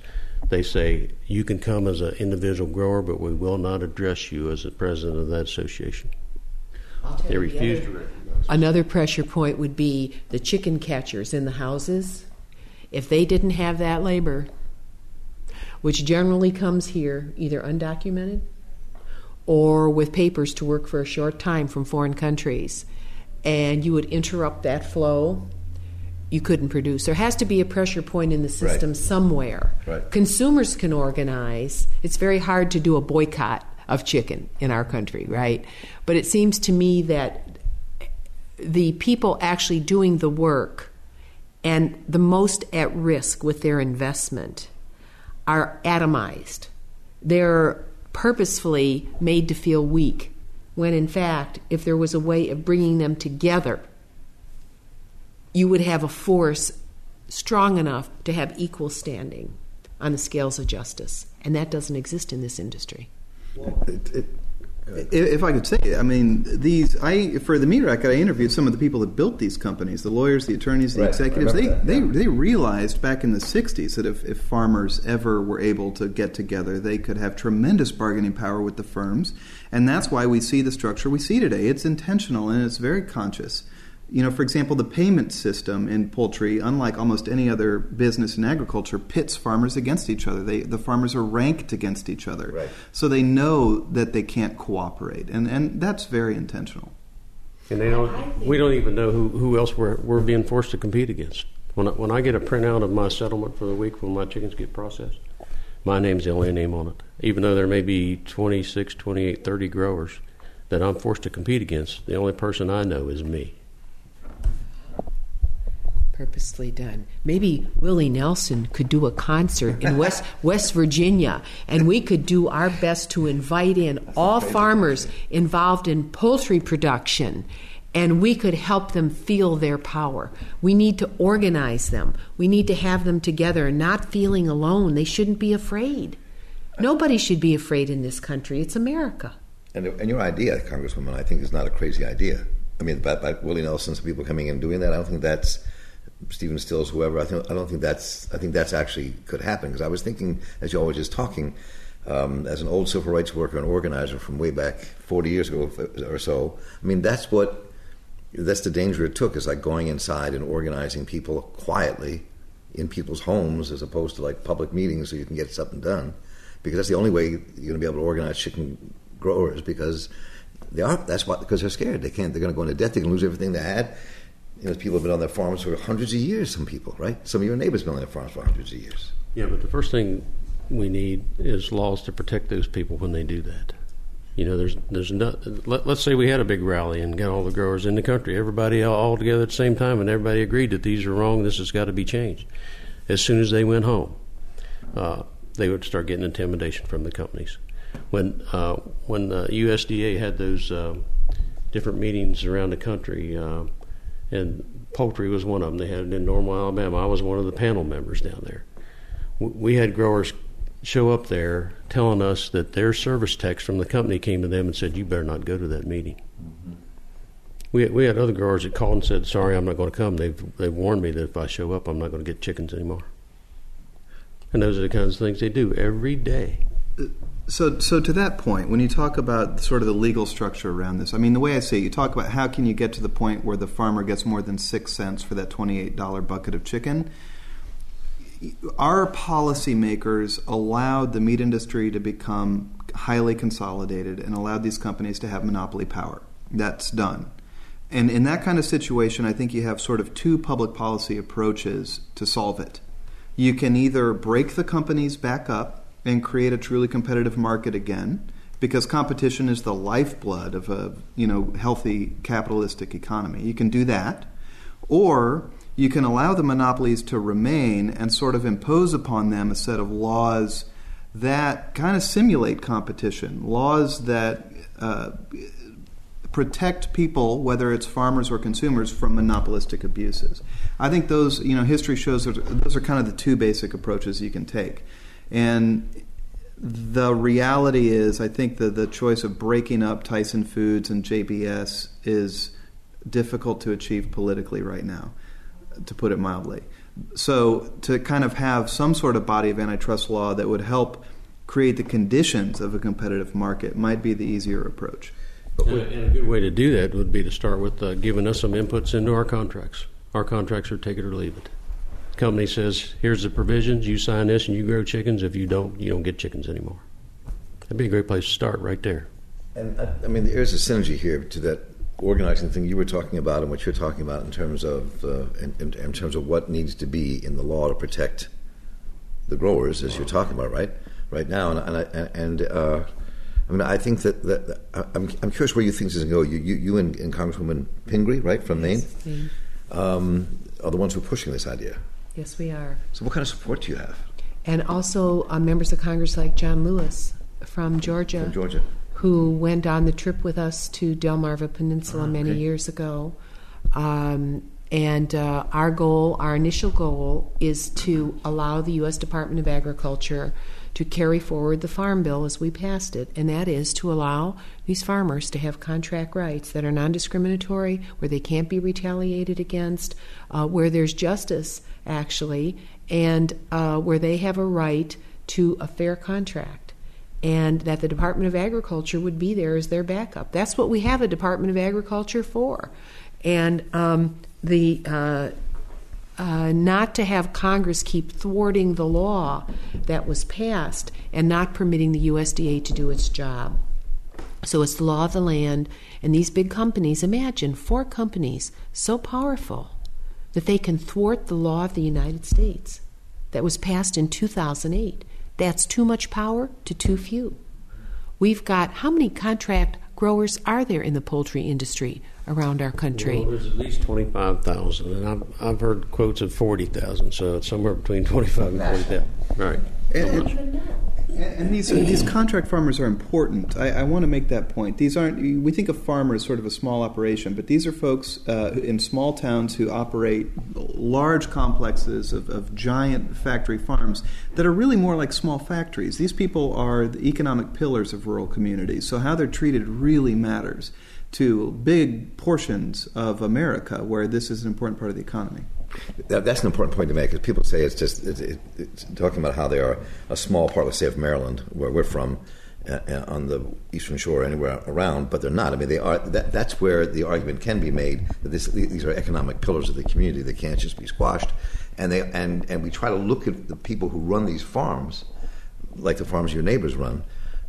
They say you can come as an individual grower, but we will not address you as the president of that association. They refuse to recognize. Another pressure point would be the chicken catchers in the houses. If they didn't have that labor, which generally comes here either undocumented or with papers to work for a short time from foreign countries, and you would interrupt that flow, you couldn't produce. There has to be a pressure point in the system Right. somewhere. Right. Consumers can organize. It's very hard to do a boycott of chicken in our country, right? But it seems to me that the people actually doing the work and the most at risk with their investment are atomized. They're purposefully made to feel weak, when in fact, if there was a way of bringing them together, you would have a force strong enough to have equal standing on the scales of justice. And that doesn't exist in this industry. It, it, If I could say, I mean, these. I for the meat racket, I interviewed some of the people that built these companies, the lawyers, the attorneys, the Right, executives. They remember that, they they realized back in the '60s that if, if farmers ever were able to get together, they could have tremendous bargaining power with the firms, and that's why we see the structure we see today. It's intentional and it's very conscious. You know, for example, the payment system in poultry, unlike almost any other business in agriculture, pits farmers against each other. They, the farmers are ranked against each other. Right. So they know that they can't cooperate, and, and that's very intentional. And they don't. We don't even know who, who else we're, we're being forced to compete against. When I, when I get a printout of my settlement for the week when my chickens get processed, my name's the only name on it. Even though there may be 26, 28, 30 growers that I'm forced to compete against, the only person I know is me. Purposely done. Maybe Willie Nelson could do a concert in West West Virginia, and we could do our best to invite in all farmers involved in poultry production, and we could help them feel their power. We need to organize them. We need to have them together and not feeling alone. They shouldn't be afraid. Nobody should be afraid in this country. It's America. And, and your idea, Congresswoman, I think is not a crazy idea. I mean, about Willie Nelson, some people coming in and doing that. I don't think that's Stephen Stills, whoever. I think I don't think that's. I think that's actually could happen because I was thinking, as you were just talking, um, as an old civil rights worker and organizer from way back 40 years ago or so. I mean, that's what that's the danger it took is like going inside and organizing people quietly in people's homes as opposed to like public meetings so you can get something done because that's the only way you're going to be able to organize chicken growers because they are that's why because they're scared they can't they're going to go into debt they can lose everything they had you know people have been on their farms for hundreds of years some people right some of your neighbors have been on their farms for hundreds of years Yeah, but the first thing we need is laws to protect those people when they do that. You know, there's there's not. Let, let's say we had a big rally and got all the growers in the country, everybody all, together at the same time, and everybody agreed that these are wrong. This has got to be changed. As soon as they went home, uh, they would start getting intimidation from the companies. When uh, when the USDA had those um, different meetings around the country, uh, and poultry was one of them. They had it in Normal, Alabama. I was one of the panel members down there. We had growers show up there telling us that their service techs from the company came to them and said, "You better not go to that meeting." Mm-hmm. We had, we had other growers that called and said, "Sorry, I'm not going to come. They've they've warned me that if I show up, I'm not going to get chickens anymore." And those are the kinds of things they do every day. Uh, So, so to that point, when you talk about sort of the legal structure around this, I mean, the way I see it, you talk about how can you get to the point where the farmer gets more than six cents for that twenty-eight dollar bucket of chicken. Our policymakers allowed the meat industry to become highly consolidated and allowed these companies to have monopoly power. That's done. And in that kind of situation, I think you have sort of two public policy approaches to solve it. You can either break the companies back up and create a truly competitive market again, because competition is the lifeblood of a you know healthy capitalistic economy. You can do that, or you can allow the monopolies to remain and sort of impose upon them a set of laws that kind of simulate competition, laws that uh, protect people, whether it's farmers or consumers, from monopolistic abuses. I think those, you know, history shows those are kind of the two basic approaches you can take. And the reality is, I think that the choice of breaking up Tyson Foods and JBS is difficult to achieve politically right now, to put it mildly. So, to kind of have some sort of body of antitrust law that would help create the conditions of a competitive market might be the easier approach. And a, and a good way to do that would be to start with uh, giving us some inputs into our contracts. Our contracts are take it or leave it. The company says, "Here's the provisions. You sign this, and you grow chickens. If you don't, you don't get chickens anymore." That'd be a great place to start, right there. And I, I mean, there's a synergy here to that organizing thing you were talking about and what you're talking about in terms of uh, in, in, in terms of what needs to be in the law to protect the growers, as you're talking about, right? Right now, and and, I- and uh, I mean, I think that, that, that I'm, I'm curious where you think this is going to go. You, you, you and, and Congresswoman Pingree, right, from Maine, Maine. um, are the ones who are pushing this idea. Yes, we are. So, what kind of support do you have And also uh, members of Congress like John Lewis from Georgia, from Georgia? who went on the trip with us to Delmarva Peninsula many okay. years ago. Um, and uh, our goal, our initial goal, is to allow the U.S. Department of Agriculture to carry forward the Farm Bill as we passed it, and that is to allow these farmers to have contract rights that are non discriminatory, where they can't be retaliated against, uh, where there's justice, actually, and uh, where they have a right to a fair contract. And that the Department of Agriculture would be there as their backup. That's what we have a Department of Agriculture for. And um, the uh, uh, not to have Congress keep thwarting the law that was passed and not permitting the USDA to do its job. So it's the law of the land, and these big companies imagine four companies so powerful that they can thwart the law of the United States that was passed in 2008. That's too much power to too few. We've got how many contract growers are there in the poultry industry around our country? Well, there's at least 25,000, and I've, I've heard quotes of 40,000, so it's somewhere between 25 and 40,000. Right. And, and, and these these contract farmers are important. I, I, want to make that point. These aren't. We think of farmers sort of a small operation, but these are folks uh, in small towns who operate large complexes of, of, giant factory farms that are really more like small factories. These people are the economic pillars of rural communities. So how they're treated really matters to big portions of America where this is an important part of the economy. That, that's an important point to make because people say it's just it's, it's, talking about how they are a small part, let's say, of Maryland, where we're from, uh, uh, on the eastern shore, anywhere around, but they're not. I mean, they are. That, that's where the argument can be made that this, these are economic pillars of the community. They can't just be squashed, and they and and we try to look at the people who run these farms, like the farms your neighbors run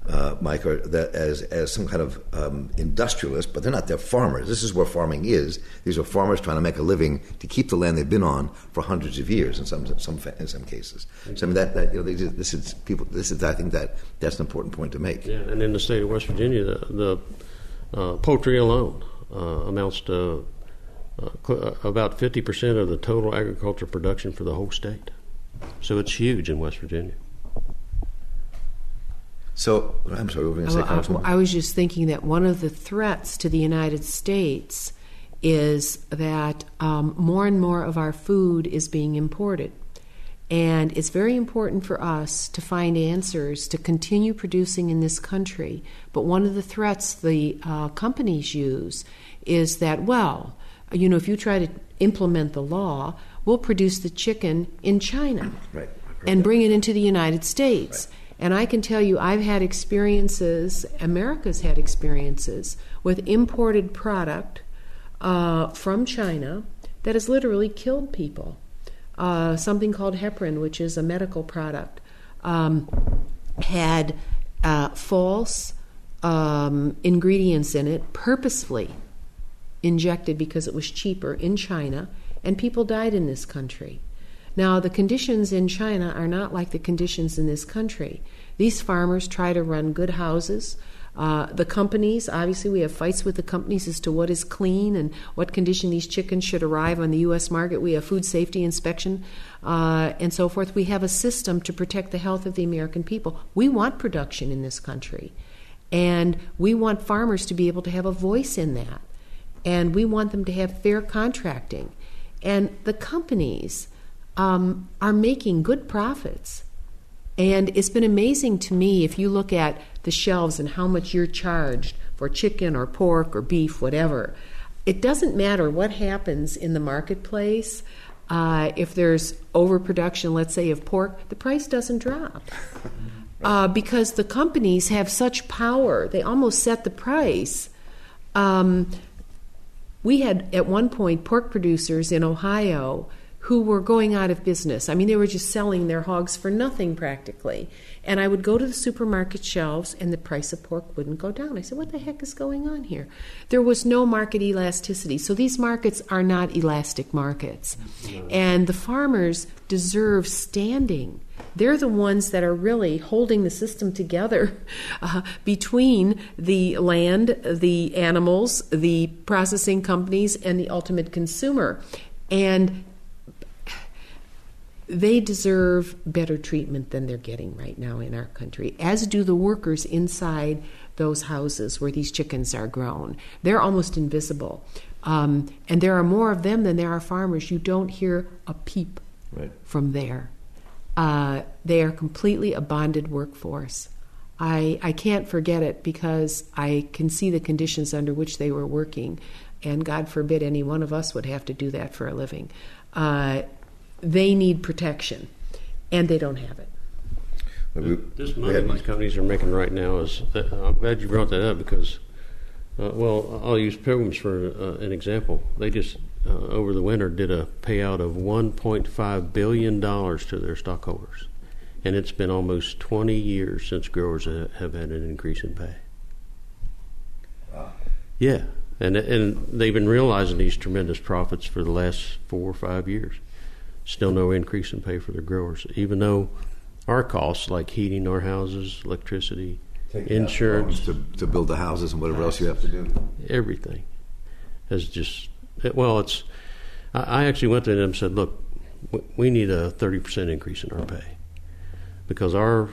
uh, Mike, that as as some kind of um, industrialist, but they're not. They're farmers. This is where farming is. These are farmers trying to make a living to keep the land they've been on for hundreds of years in some some in some cases. So I mean that, that you know this is people. This is I think that that's an important point to make. Yeah, and in the state of West Virginia, the, the uh, poultry alone uh, amounts to uh, uh, about fifty percent of the total agriculture production for the whole state. So it's huge in West Virginia. So I'm sorry, we say, I, I was just thinking that one of the threats to the United States is that um, more and more of our food is being imported. And it's very important for us to find answers to continue producing in this country. But one of the threats the uh, companies use is that, well, you know, if you try to implement the law, we'll produce the chicken in China right. and bring it into the United States. Right. And I can tell you, I've had experiences, America's had experiences with imported product uh, from China that has literally killed people. Uh, something called heparin, which is a medical product, um, had uh, false um, ingredients in it purposefully injected because it was cheaper in China, and people died in this country. Now, the conditions in China are not like the conditions in this country. These farmers try to run good houses. Uh, the companies, obviously, we have fights with the companies as to what is clean and what condition these chickens should arrive on the U.S. market. We have food safety inspection uh, and so forth. We have a system to protect the health of the American people. We want production in this country, and we want farmers to be able to have a voice in that, and we want them to have fair contracting. And the companies um, are making good profits. And it's been amazing to me if you look at the shelves and how much you're charged for chicken or pork or beef, whatever. It doesn't matter what happens in the marketplace. Uh, if there's overproduction, let's say, of pork, the price doesn't drop. Uh, because the companies have such power, they almost set the price. Um, we had at one point pork producers in Ohio who were going out of business. I mean, they were just selling their hogs for nothing practically. And I would go to the supermarket shelves and the price of pork wouldn't go down. I said, What the heck is going on here? There was no market elasticity. So these markets are not elastic markets. And the farmers deserve standing. They're the ones that are really holding the system together uh, between the land, the animals, the processing companies, and the ultimate consumer. And they deserve better treatment than they're getting right now in our country, as do the workers inside those houses where these chickens are grown. They're almost invisible. Um, and there are more of them than there are farmers. You don't hear a peep right. from there. Uh, they are completely a bonded workforce. I, I can't forget it because I can see the conditions under which they were working, and God forbid any one of us would have to do that for a living. Uh, they need protection, and they don't have it. We, this money these companies are making right now is. That, I'm glad you brought that up because, uh, well, I'll use Pilgrims for uh, an example. They just uh, over the winter did a payout of 1.5 billion dollars to their stockholders, and it's been almost 20 years since growers have had an increase in pay. Wow. Yeah, and and they've been realizing these tremendous profits for the last four or five years. Still no increase in pay for the growers, even though our costs like heating our houses, electricity, insurance to, to build the houses and whatever else you have to do. Everything has just it, well, it's. I actually went to them and said, "Look, we need a thirty percent increase in our pay because our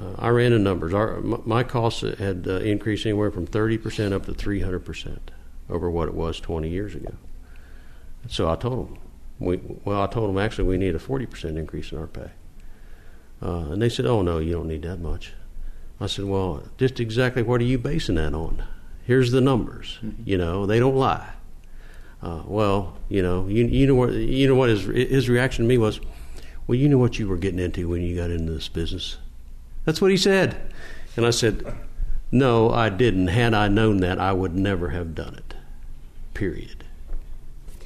uh, I ran the numbers. Our my costs had uh, increased anywhere from thirty percent up to three hundred percent over what it was twenty years ago. So I told them, we, well, I told them actually we need a forty percent increase in our pay, uh, and they said, "Oh no, you don't need that much." I said, "Well, just exactly what are you basing that on? Here's the numbers. Mm-hmm. You know, they don't lie." Uh, well, you know, you, you know what you know what his his reaction to me was, well, you knew what you were getting into when you got into this business. That's what he said, and I said, no, I didn't. Had I known that, I would never have done it. Period.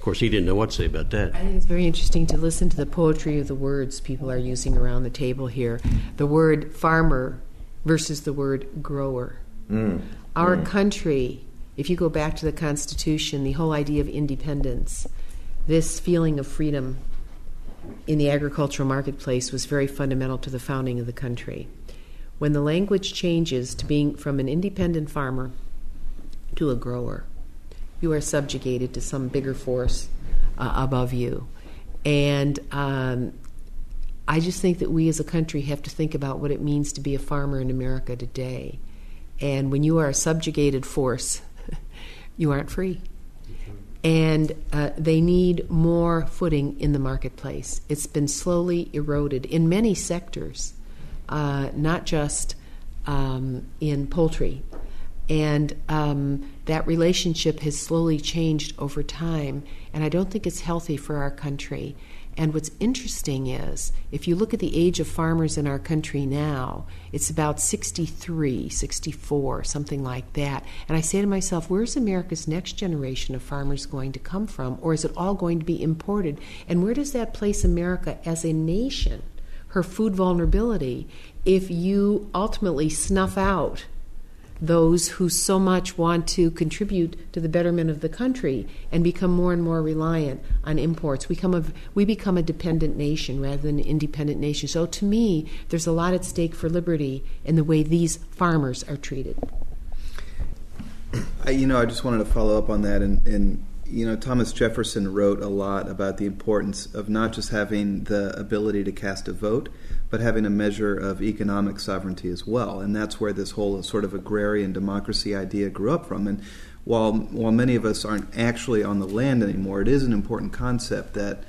Of course, he didn't know what to say about that. I think it's very interesting to listen to the poetry of the words people are using around the table here. The word farmer versus the word grower. Mm. Our mm. country if you go back to the Constitution, the whole idea of independence, this feeling of freedom in the agricultural marketplace was very fundamental to the founding of the country. When the language changes to being from an independent farmer to a grower, you are subjugated to some bigger force uh, above you. And um, I just think that we as a country have to think about what it means to be a farmer in America today. And when you are a subjugated force, you aren't free. And uh, they need more footing in the marketplace. It's been slowly eroded in many sectors, uh, not just um, in poultry. And um, that relationship has slowly changed over time, and I don't think it's healthy for our country. And what's interesting is, if you look at the age of farmers in our country now, it's about 63, 64, something like that. And I say to myself, where's America's next generation of farmers going to come from? Or is it all going to be imported? And where does that place America as a nation, her food vulnerability, if you ultimately snuff out those who so much want to contribute to the betterment of the country and become more and more reliant on imports. We become a, we become a dependent nation rather than an independent nation. So to me, there's a lot at stake for liberty in the way these farmers are treated. I, you know, I just wanted to follow up on that and, and you know, Thomas Jefferson wrote a lot about the importance of not just having the ability to cast a vote, but having a measure of economic sovereignty as well. And that's where this whole sort of agrarian democracy idea grew up from. And while while many of us aren't actually on the land anymore, it is an important concept that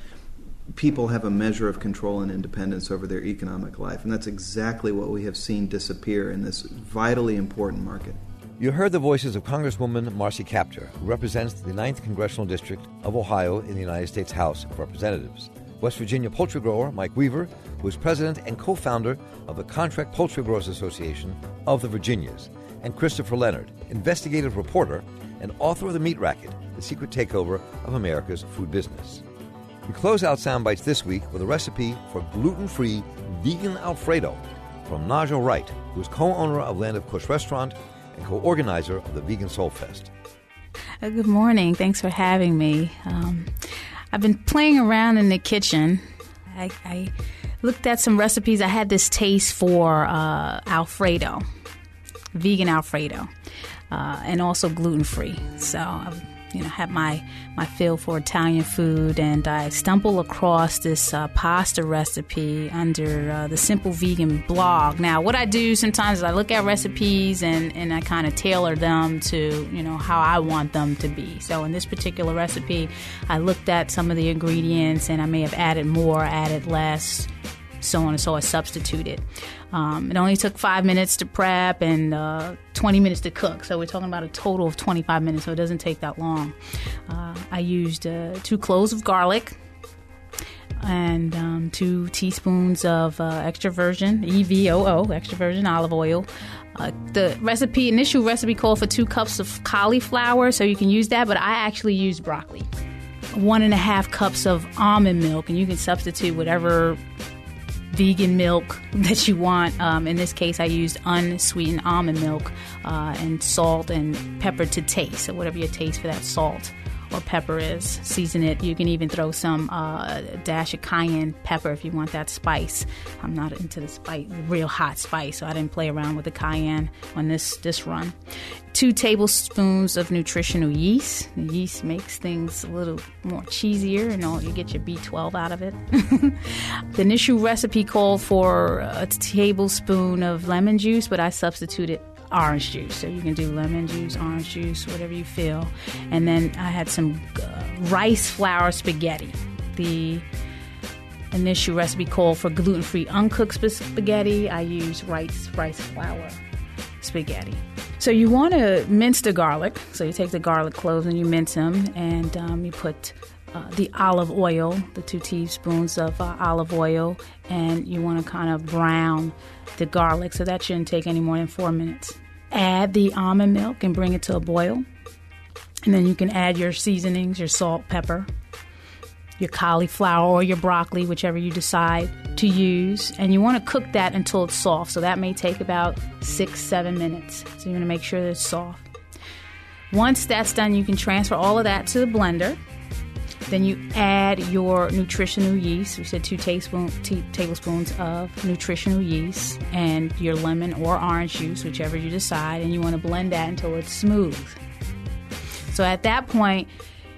people have a measure of control and independence over their economic life. And that's exactly what we have seen disappear in this vitally important market. You heard the voices of Congresswoman Marcy Kaptur, who represents the 9th Congressional District of Ohio in the United States House of Representatives. West Virginia poultry grower Mike Weaver, who is president and co founder of the Contract Poultry Growers Association of the Virginias, and Christopher Leonard, investigative reporter and author of The Meat Racket The Secret Takeover of America's Food Business. We close out Soundbites this week with a recipe for gluten free vegan Alfredo from Najah Wright, who is co owner of Land of Kush restaurant and co organizer of the Vegan Soul Fest. Uh, good morning. Thanks for having me. Um, I've been playing around in the kitchen. I, I looked at some recipes. I had this taste for uh, Alfredo, vegan Alfredo, uh, and also gluten free. So I've you know have my my feel for Italian food, and I stumble across this uh, pasta recipe under uh, the Simple Vegan blog. Now, what I do sometimes is I look at recipes and and I kind of tailor them to you know how I want them to be. So in this particular recipe, I looked at some of the ingredients and I may have added more, added less so on and so I substituted. Um, it only took five minutes to prep and uh, 20 minutes to cook. So we're talking about a total of 25 minutes, so it doesn't take that long. Uh, I used uh, two cloves of garlic and um, two teaspoons of uh, extra virgin EVOO, extra virgin olive oil. Uh, the recipe, initial recipe called for two cups of cauliflower, so you can use that, but I actually used broccoli. One and a half cups of almond milk, and you can substitute whatever vegan milk that you want. Um, in this case, I used unsweetened almond milk uh, and salt and pepper to taste, so whatever your taste for that salt or pepper is. Season it. You can even throw some uh, dash of cayenne pepper if you want that spice. I'm not into the spice, real hot spice, so I didn't play around with the cayenne on this this run. Two tablespoons of nutritional yeast. The yeast makes things a little more cheesier, and all you get your B12 out of it. the initial recipe called for a tablespoon of lemon juice, but I substituted orange juice. So you can do lemon juice, orange juice, whatever you feel. And then I had some uh, rice flour spaghetti. The initial recipe called for gluten-free uncooked spaghetti. I use rice rice flour spaghetti. So you want to mince the garlic. So you take the garlic cloves and you mince them, and um, you put uh, the olive oil, the two teaspoons of uh, olive oil, and you want to kind of brown the garlic. So that shouldn't take any more than four minutes add the almond milk and bring it to a boil. And then you can add your seasonings, your salt, pepper, your cauliflower or your broccoli, whichever you decide to use. And you want to cook that until it's soft. So that may take about six, seven minutes. So you want to make sure that it's soft. Once that's done, you can transfer all of that to the blender then you add your nutritional yeast. We said two tablespoon, t- tablespoons of nutritional yeast and your lemon or orange juice, whichever you decide, and you want to blend that until it's smooth. So at that point,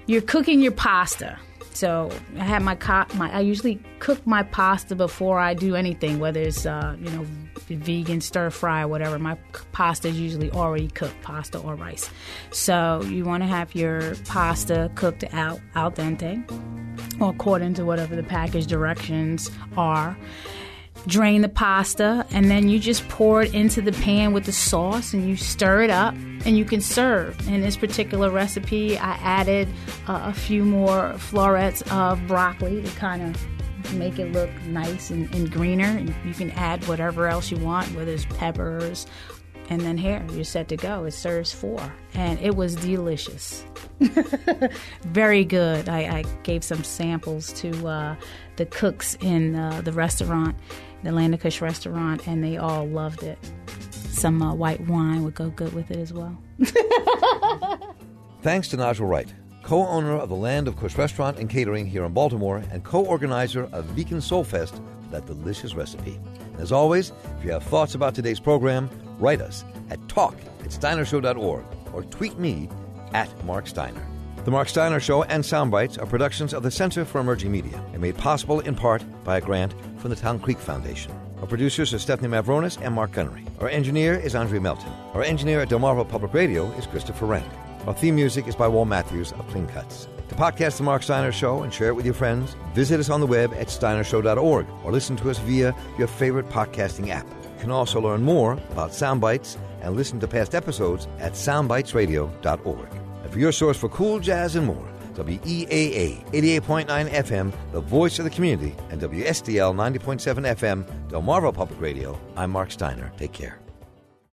you're cooking your pasta. So I have my, co- my I usually cook my pasta before I do anything, whether it's uh, you know vegan stir fry whatever. My pasta is usually already cooked, pasta or rice. So you want to have your pasta cooked out al dente, or according to whatever the package directions are drain the pasta, and then you just pour it into the pan with the sauce and you stir it up and you can serve. In this particular recipe, I added uh, a few more florets of broccoli to kind of make it look nice and, and greener. And you can add whatever else you want, whether it's peppers and then here you're set to go. It serves four, and it was delicious, very good. I, I, gave some samples to uh, the cooks in uh, the restaurant, the Land Kush restaurant, and they all loved it. Some uh, white wine would go good with it as well. Thanks to Najah Wright, co owner of the Land of Kush restaurant and catering here in Baltimore, and co organizer of Vegan Soul Fest that delicious recipe. And as always, if you have thoughts about today's program, write us at talk at steinershow.org or tweet me at Marc Steiner. The Marc Steiner Show and Soundbites are productions of the Center for Emerging Media and made possible in part by a grant from the Town Creek Foundation. Our producers are Stephanie Mavronis and Mark Gunnery. Our engineer is Andre Melton. Our engineer at Delmarva Public Radio is Christopher Rank. Our theme music is by Walt Matthews of Clean Cuts. To podcast The Marc Steiner Show and share it with your friends, visit us on the web at steinershow.org or listen to us via your favorite podcasting app. You can also learn more about Soundbites and listen to past episodes at soundbitesradio.org. And for your source for cool jazz and more, WEAA 88.9 FM, the voice of the community, and WSDL 90.7 FM, Delmarva Public Radio. I'm Marc Steiner. Take care.